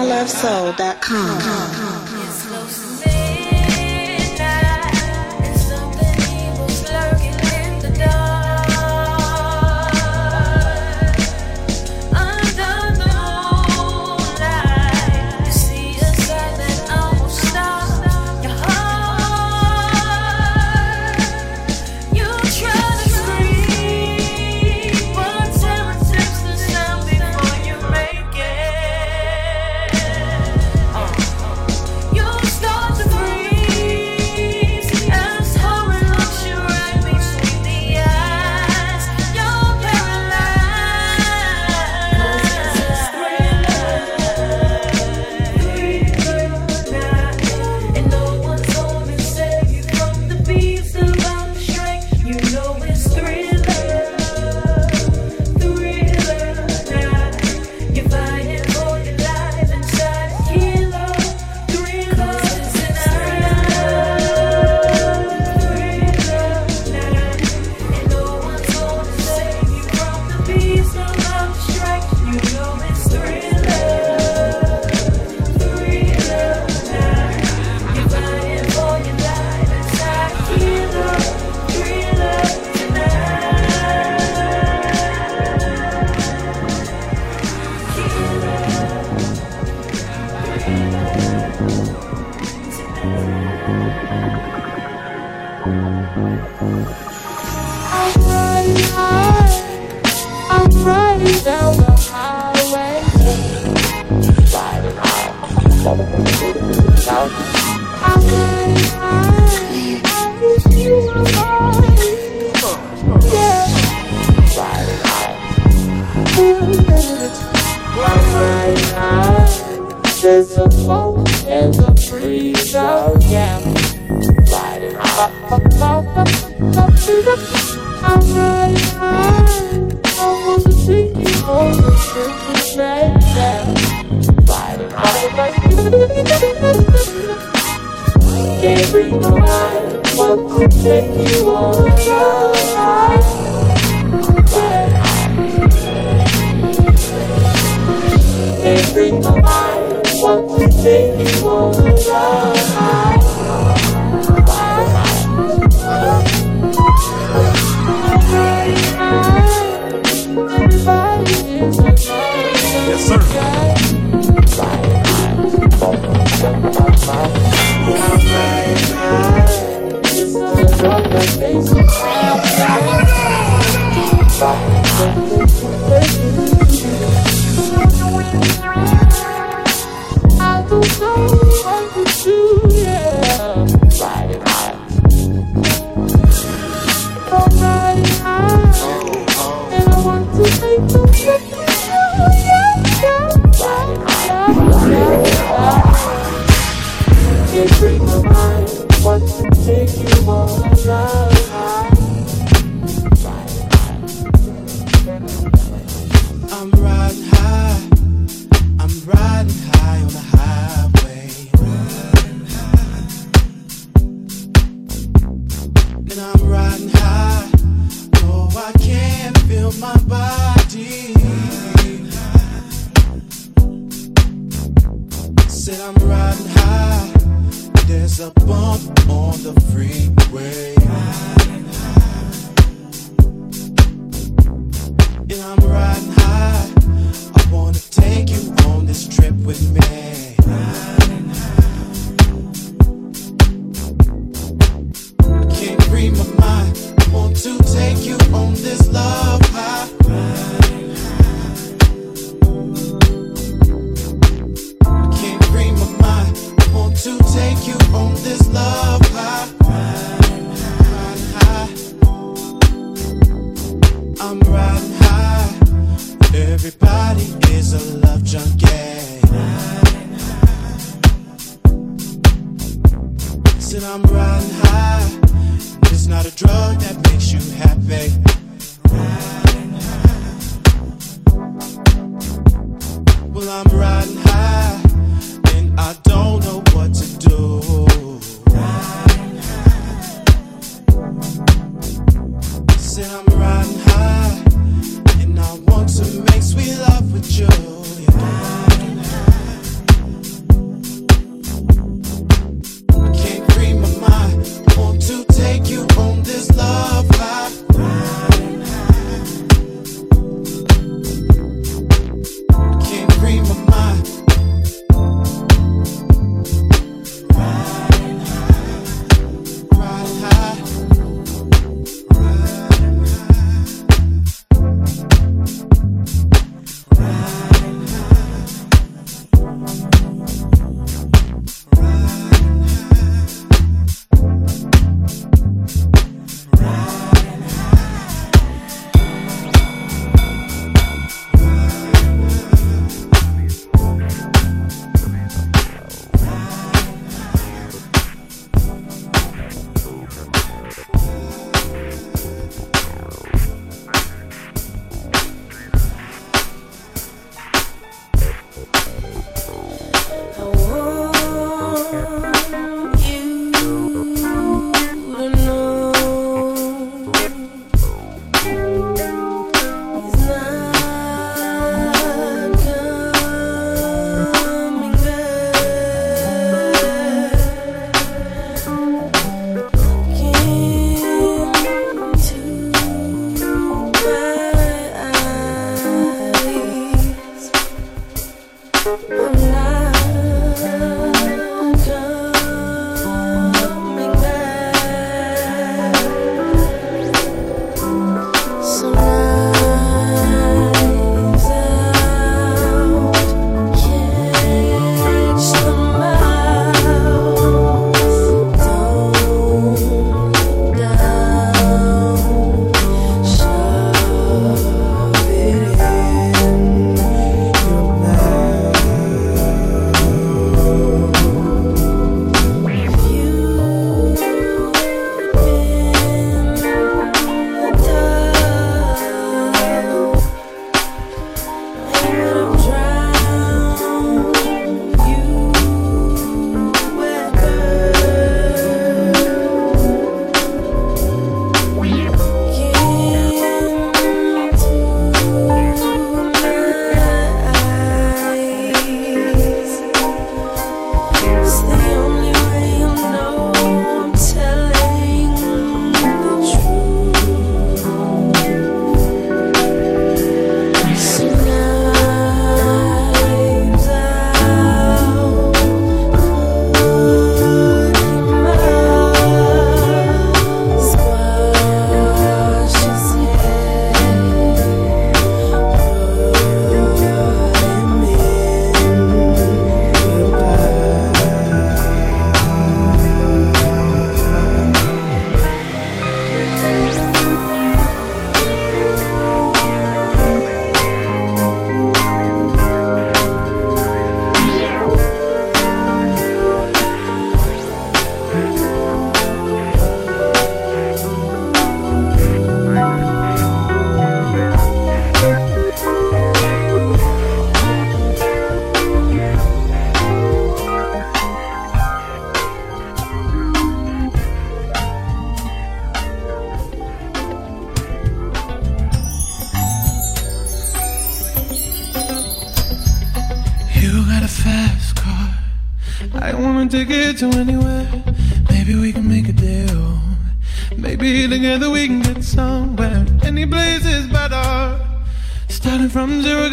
BamaLoveSoul.com. I'm riding high. It's not a drug that makes you happy.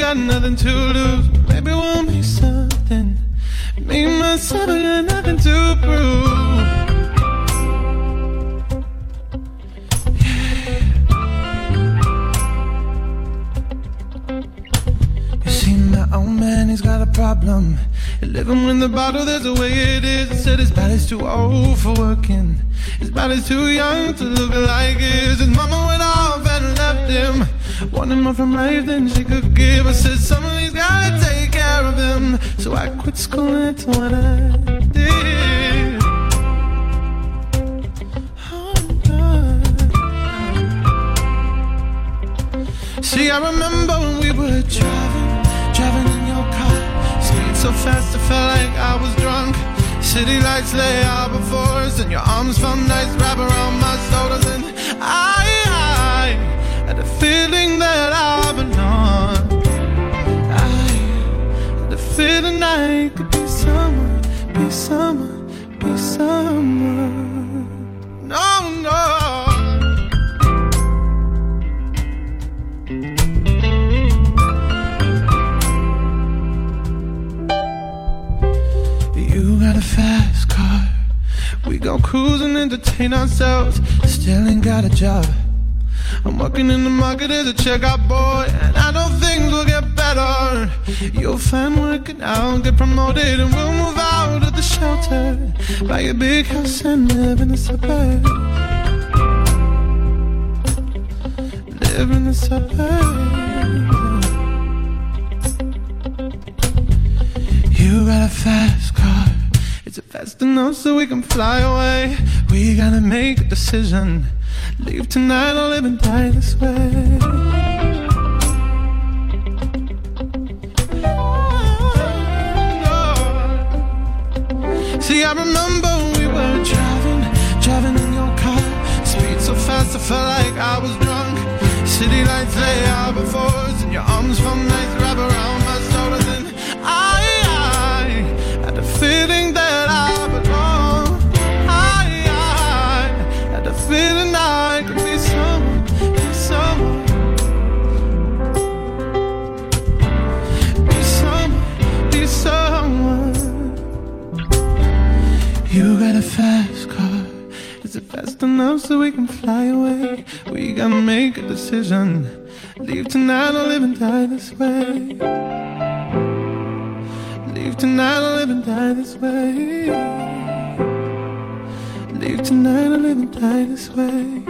Got nothing to lose. Maybe we'll make something. Me and myself, I got nothing to prove. You see, my old man, he's got a problem. Living with the bottle, there's a way it is. He said his body's too old for working. His body's too young to look like his. His mama Wanted more from life than she could give. I said, somebody's gotta take care of him. So I quit school and that's what I did. See, I remember when we were driving, driving in your car. Speed so fast, I felt like I was drunk. City lights lay out before us, and your arms felt nice, wrap around my shoulders. And I had a feeling that I belonged. I had a feeling I could be someone, be someone, be someone. No, no. You got a fast car. We go cruising, entertain ourselves. Still ain't got a job. I'm working in the market as a checkout boy, and I know things will get better. You'll find working out, get promoted, and we'll move out of the shelter. Buy a big house and live in the suburbs. Live in the suburbs. You got a fast car. Is it fast enough so we can fly away? We gotta make a decision. Leave tonight or live and die this way. See, I remember we were driving, driving in your car. Speed so fast, I felt like I was drunk. City lights lay out before us, and your arms felt nice, wrap around be someone, be someone. Be someone, be someone. You got a fast car. Is it fast enough so we can fly away? We gotta make a decision. Leave tonight or live and die this way. Leave tonight or live and die this way. Leave tonight I live and die this way.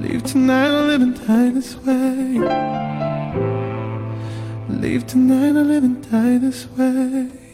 Leave tonight I live and die this way. Leave tonight I live and die this way.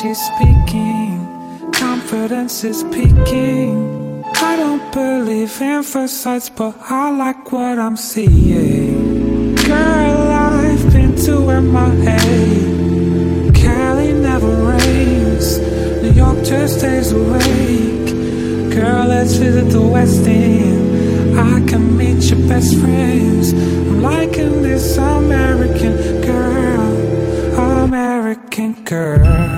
She's speaking, confidence is peaking. I don't believe in first but I like what I'm seeing. Girl, I've been to MIA. Cali never rains, New York just stays awake. Girl, let's visit the West End. I can meet your best friends. I'm liking this American girl. American girl.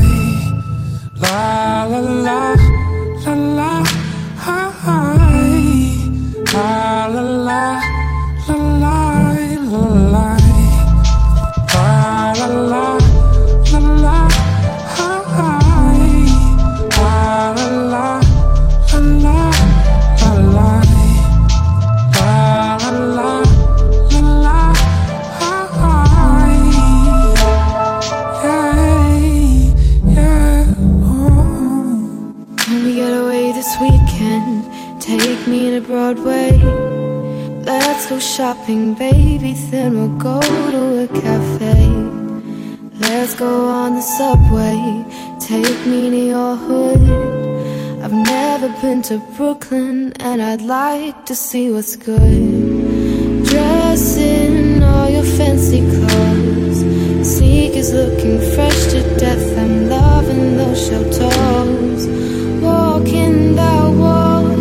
to Brooklyn, and I'd like to see what's good. Dress in all your fancy clothes. Sneakers looking fresh to death. I'm loving those shell toes. Walking that walk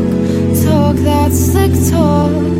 talk, that slick talk.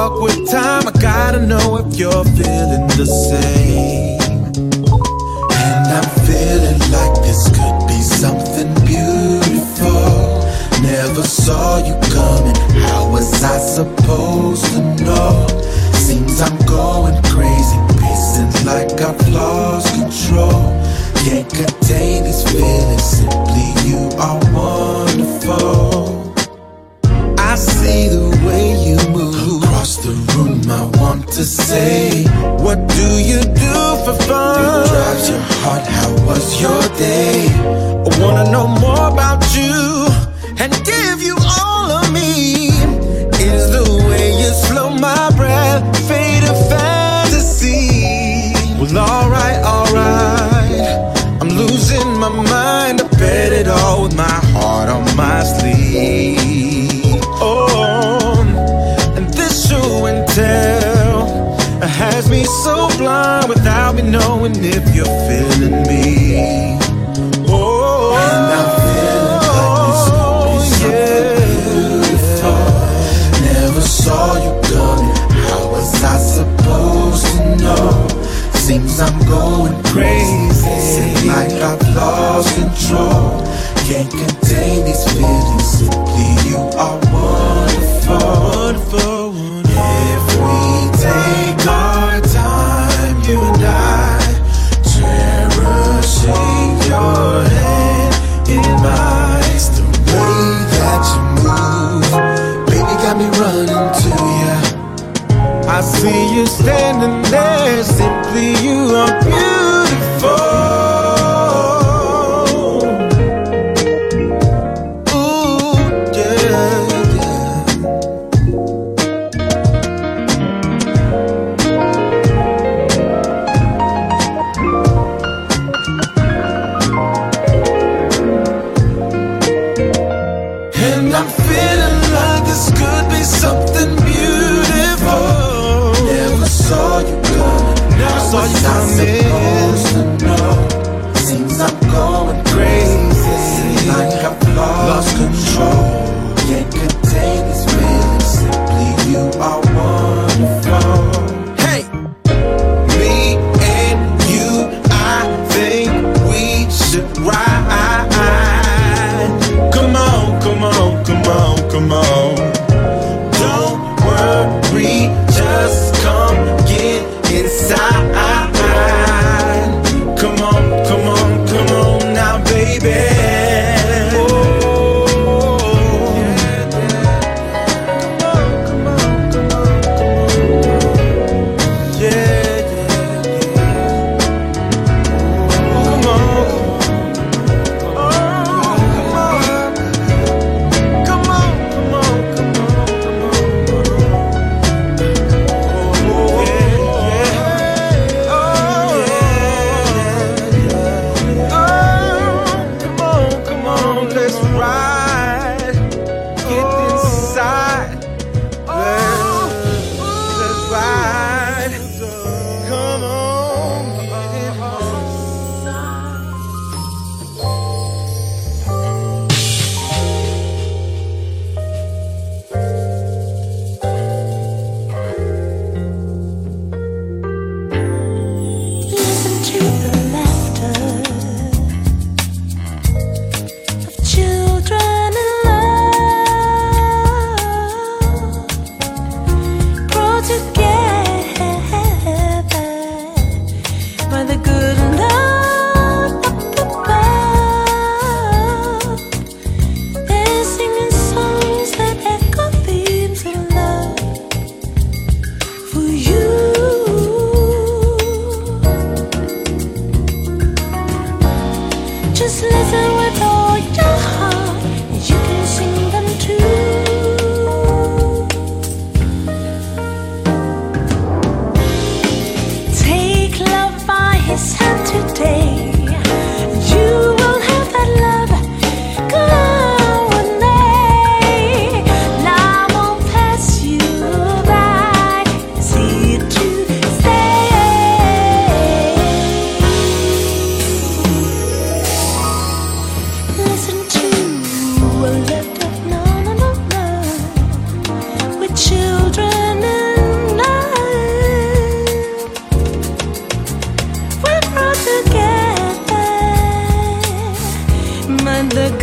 talk with time. I gotta know if you're feeling the same. And I'm feeling like this could be something beautiful. Never saw you coming. How was I supposed to know? Seems I'm going crazy, pacing like I've lost control. Can't contain these feelings. Simply, you are wonderful. I want to say What do you do for fun? What drives your heart? How was your day? I wanna know more about you And give you all of me Is the way you slow my breath Fade a fantasy Well alright, alright I'm losing my mind I bet it all with my heart on my sleeve me so blind without me knowing if you're feeling me. Oh, and I feel like this could be yeah. beautiful. Never saw you coming. How was I supposed to know? Seems I'm going crazy. Seems like I've lost control. Can't contain these feelings. Simply, you are wonderful. wonderful. wonderful. I see you standing there, simply you are beautiful. the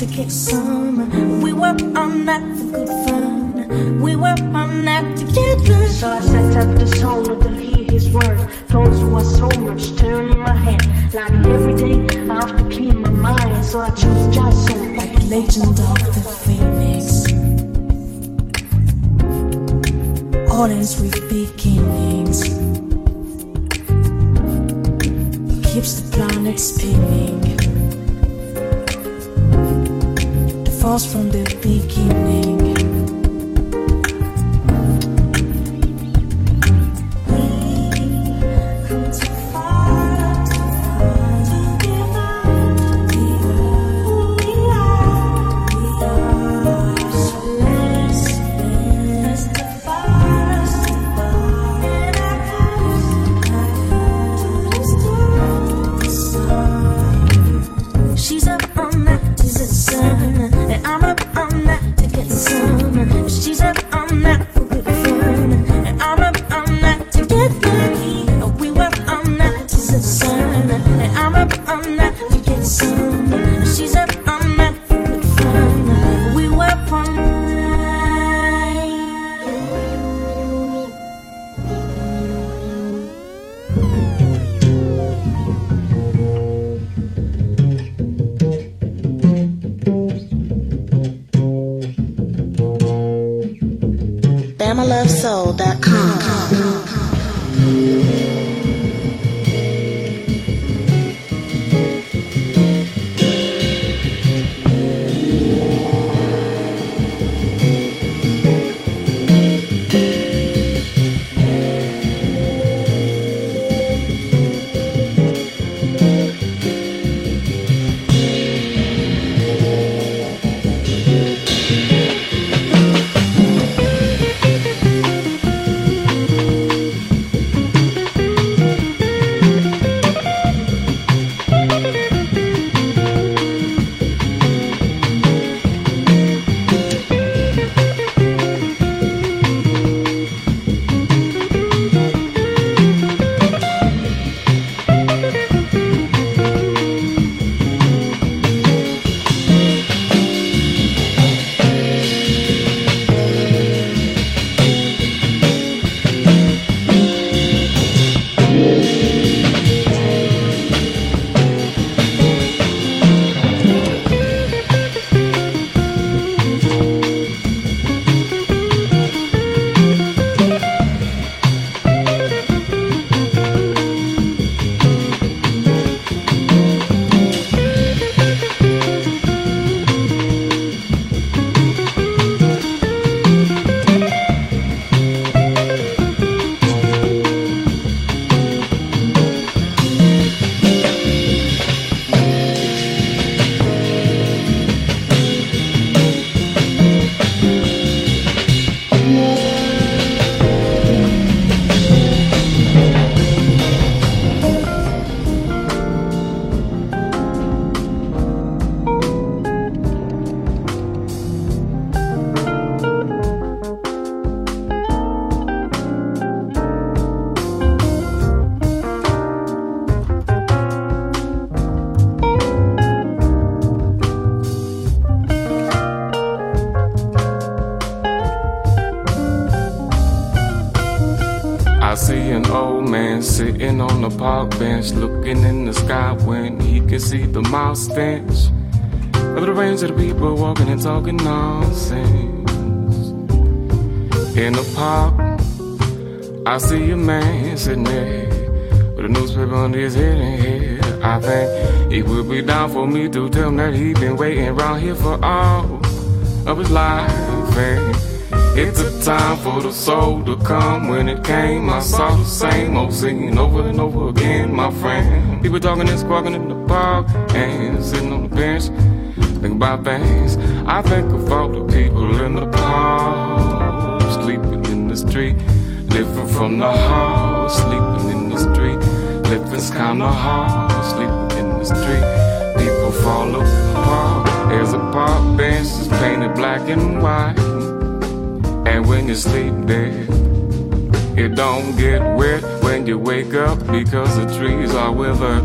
to get some. We work on that for good fun. We work on that together. So I set up this holder to hear his words. Flows through so much, turn in my head. Like every day, I have to clear my mind. So I choose Johnson. Like the legend of the Phoenix. Audience with beginnings. Keeps the planet spinning. Lost from the stench of the range of the people walking and talking nonsense. In the park, I see a man sitting there with a newspaper under his head and head. I think he would be down for me to tell him that he been waiting around here for all of his life. And it took time for the soul to come. When it came, I saw the same old scene over and over again, my friend. People talking and squawking in the park and sitting on the bench, thinking about things. I think of all the people in the park, sleeping in the street, living from the heart, sleeping in the street, living's kinda hard, sleeping in the street. People fall apart. There's a park bench that's painted black and white, when you sleep there. It don't get wet when you wake up because the trees are withered.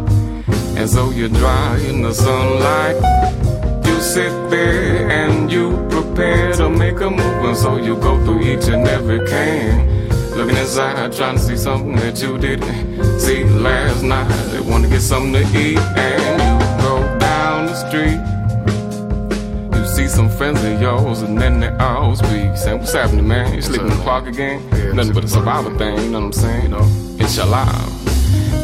And so you dry in the sunlight. You sit there and you prepare to make a move. And so you go through each and every can. Looking inside, trying to see something that you didn't see last night. They want to get something to eat. And you go down the street. See some friends of yours, and then they all speak. Saying, What's happening, man? You sleeping in the park again? Nothing but a survival thing, you know what I'm saying? You know, inshallah.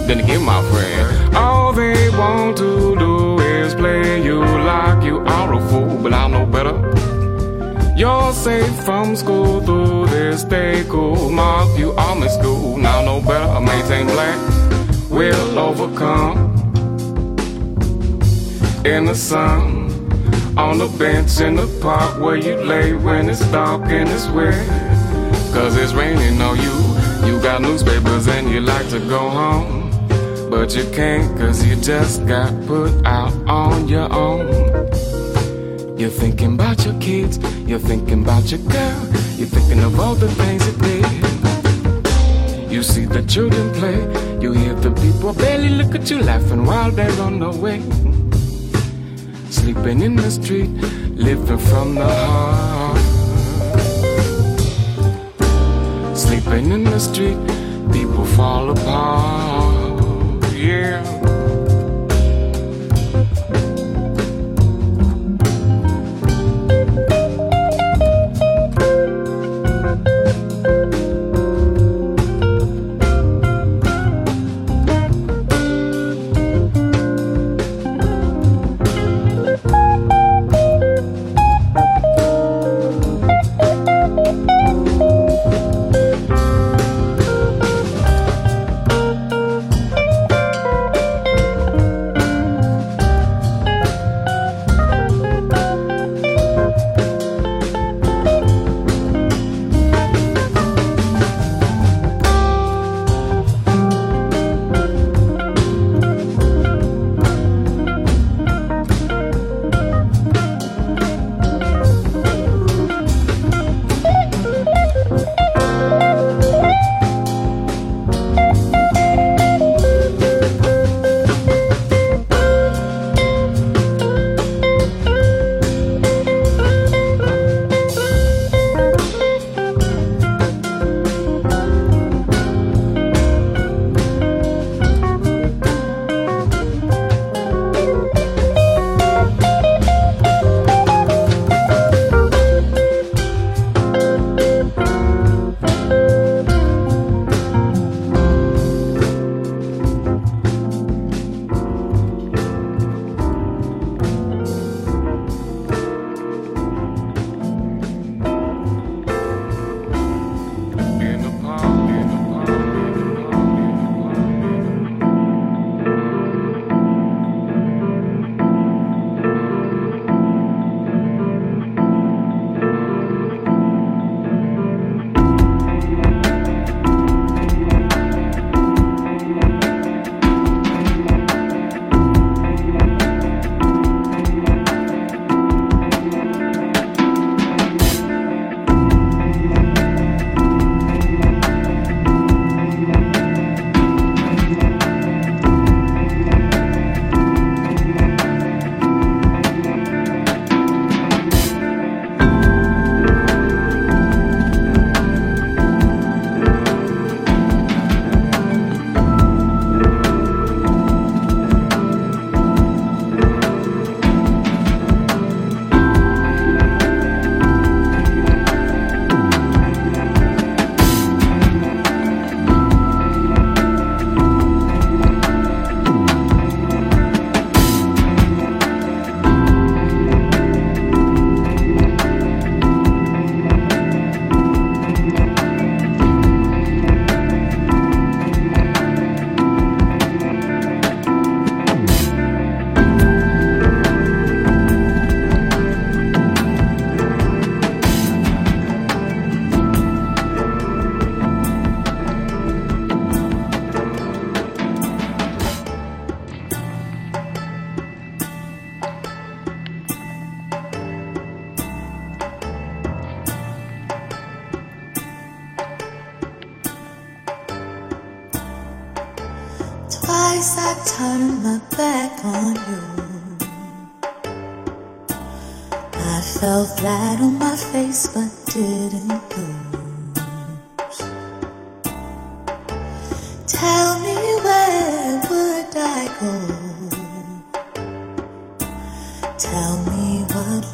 Then again, my friend, all they want to do is play you like you are a fool. But I know better You're safe from school through this day cool. Mark, you all miss school. Now no better, I maintain black. We'll overcome. In the sun, on the bench in the park where you lay when it's dark and it's wet. Cause it's raining on you. You got newspapers and you like to go home. But you can't cause you just got put out on your own. You're thinking about your kids, you're thinking about your girl, you're thinking of all the things you did. You see the children play, you hear the people barely look at you laughing while they're on the way. Sleeping in the street, living from the heart. Sleeping in the street, people fall apart. Yeah. Stay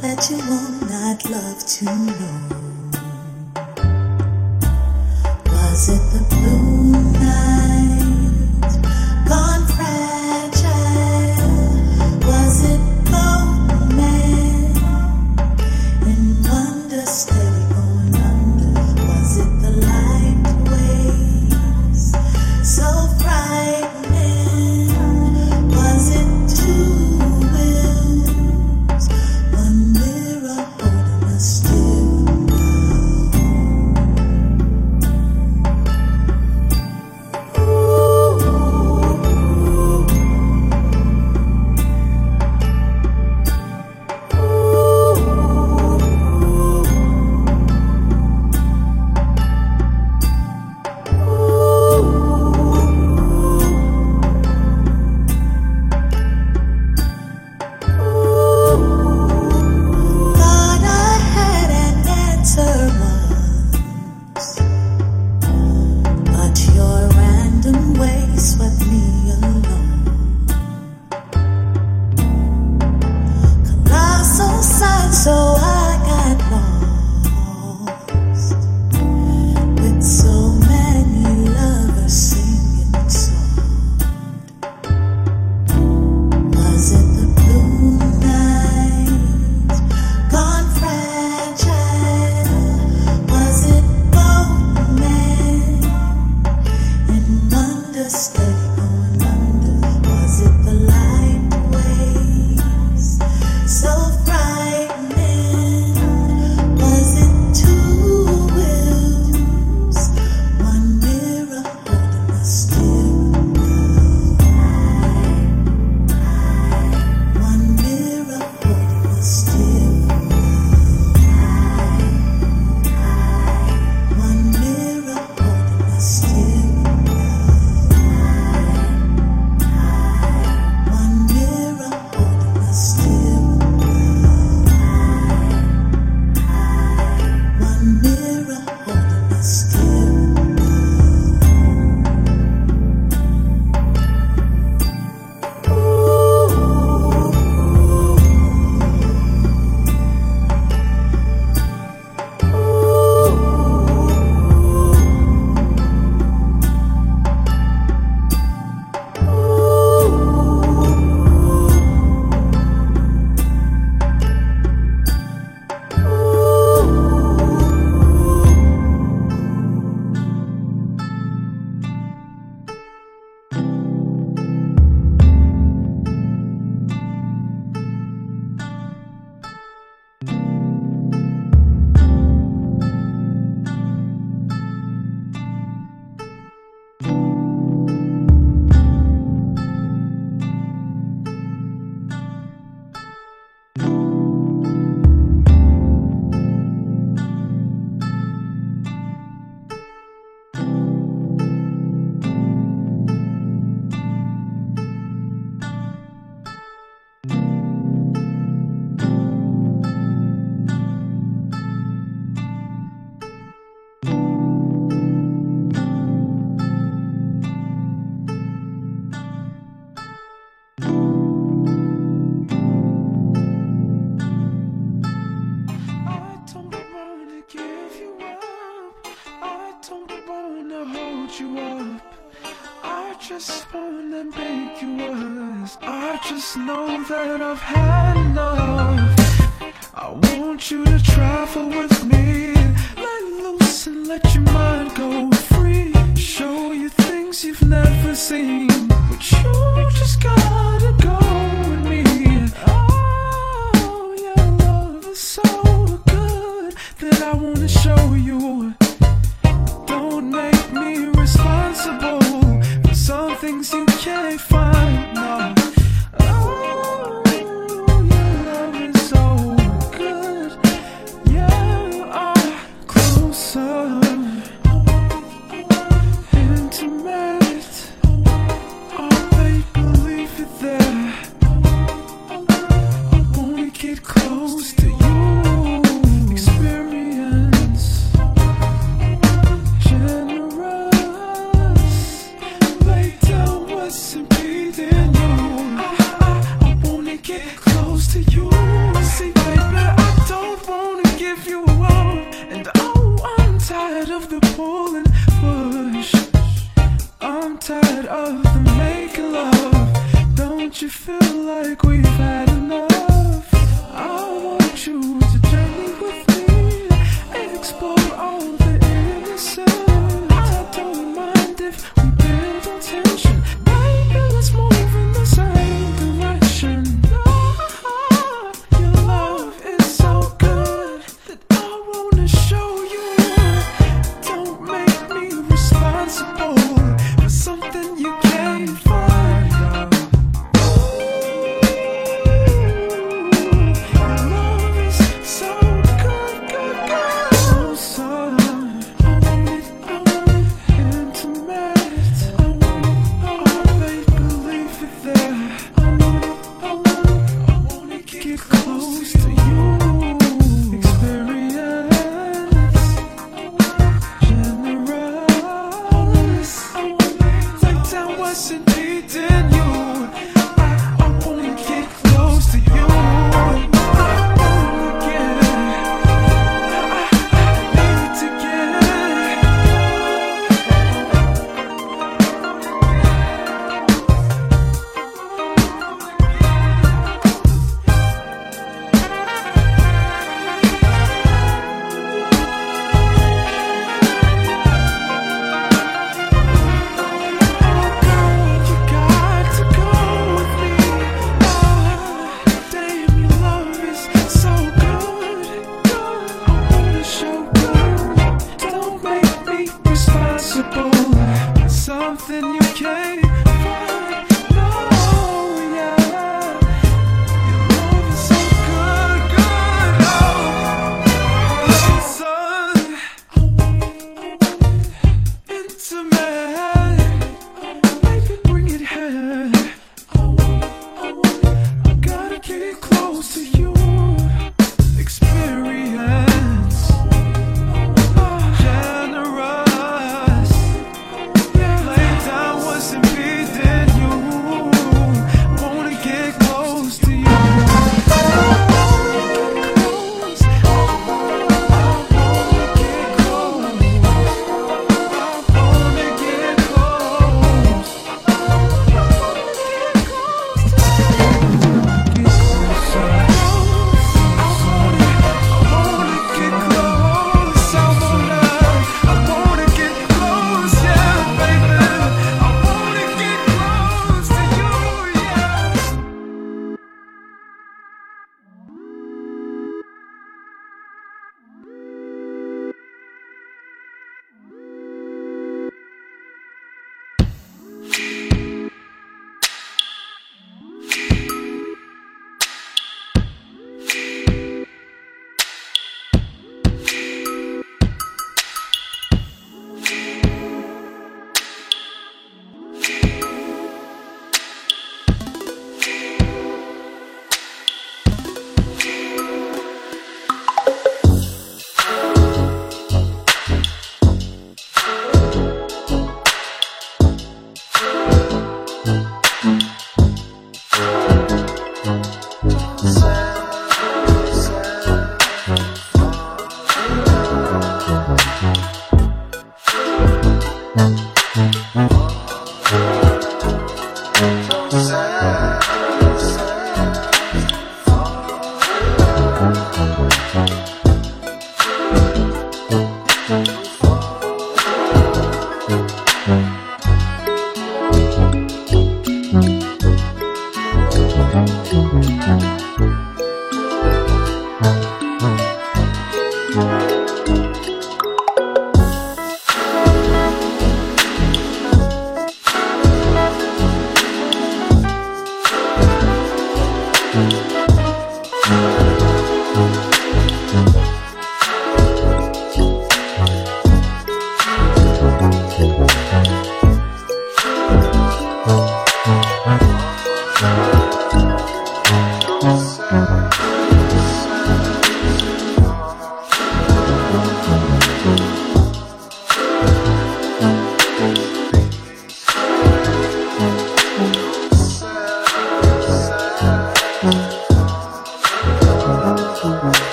like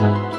BamaLoveSoul.com.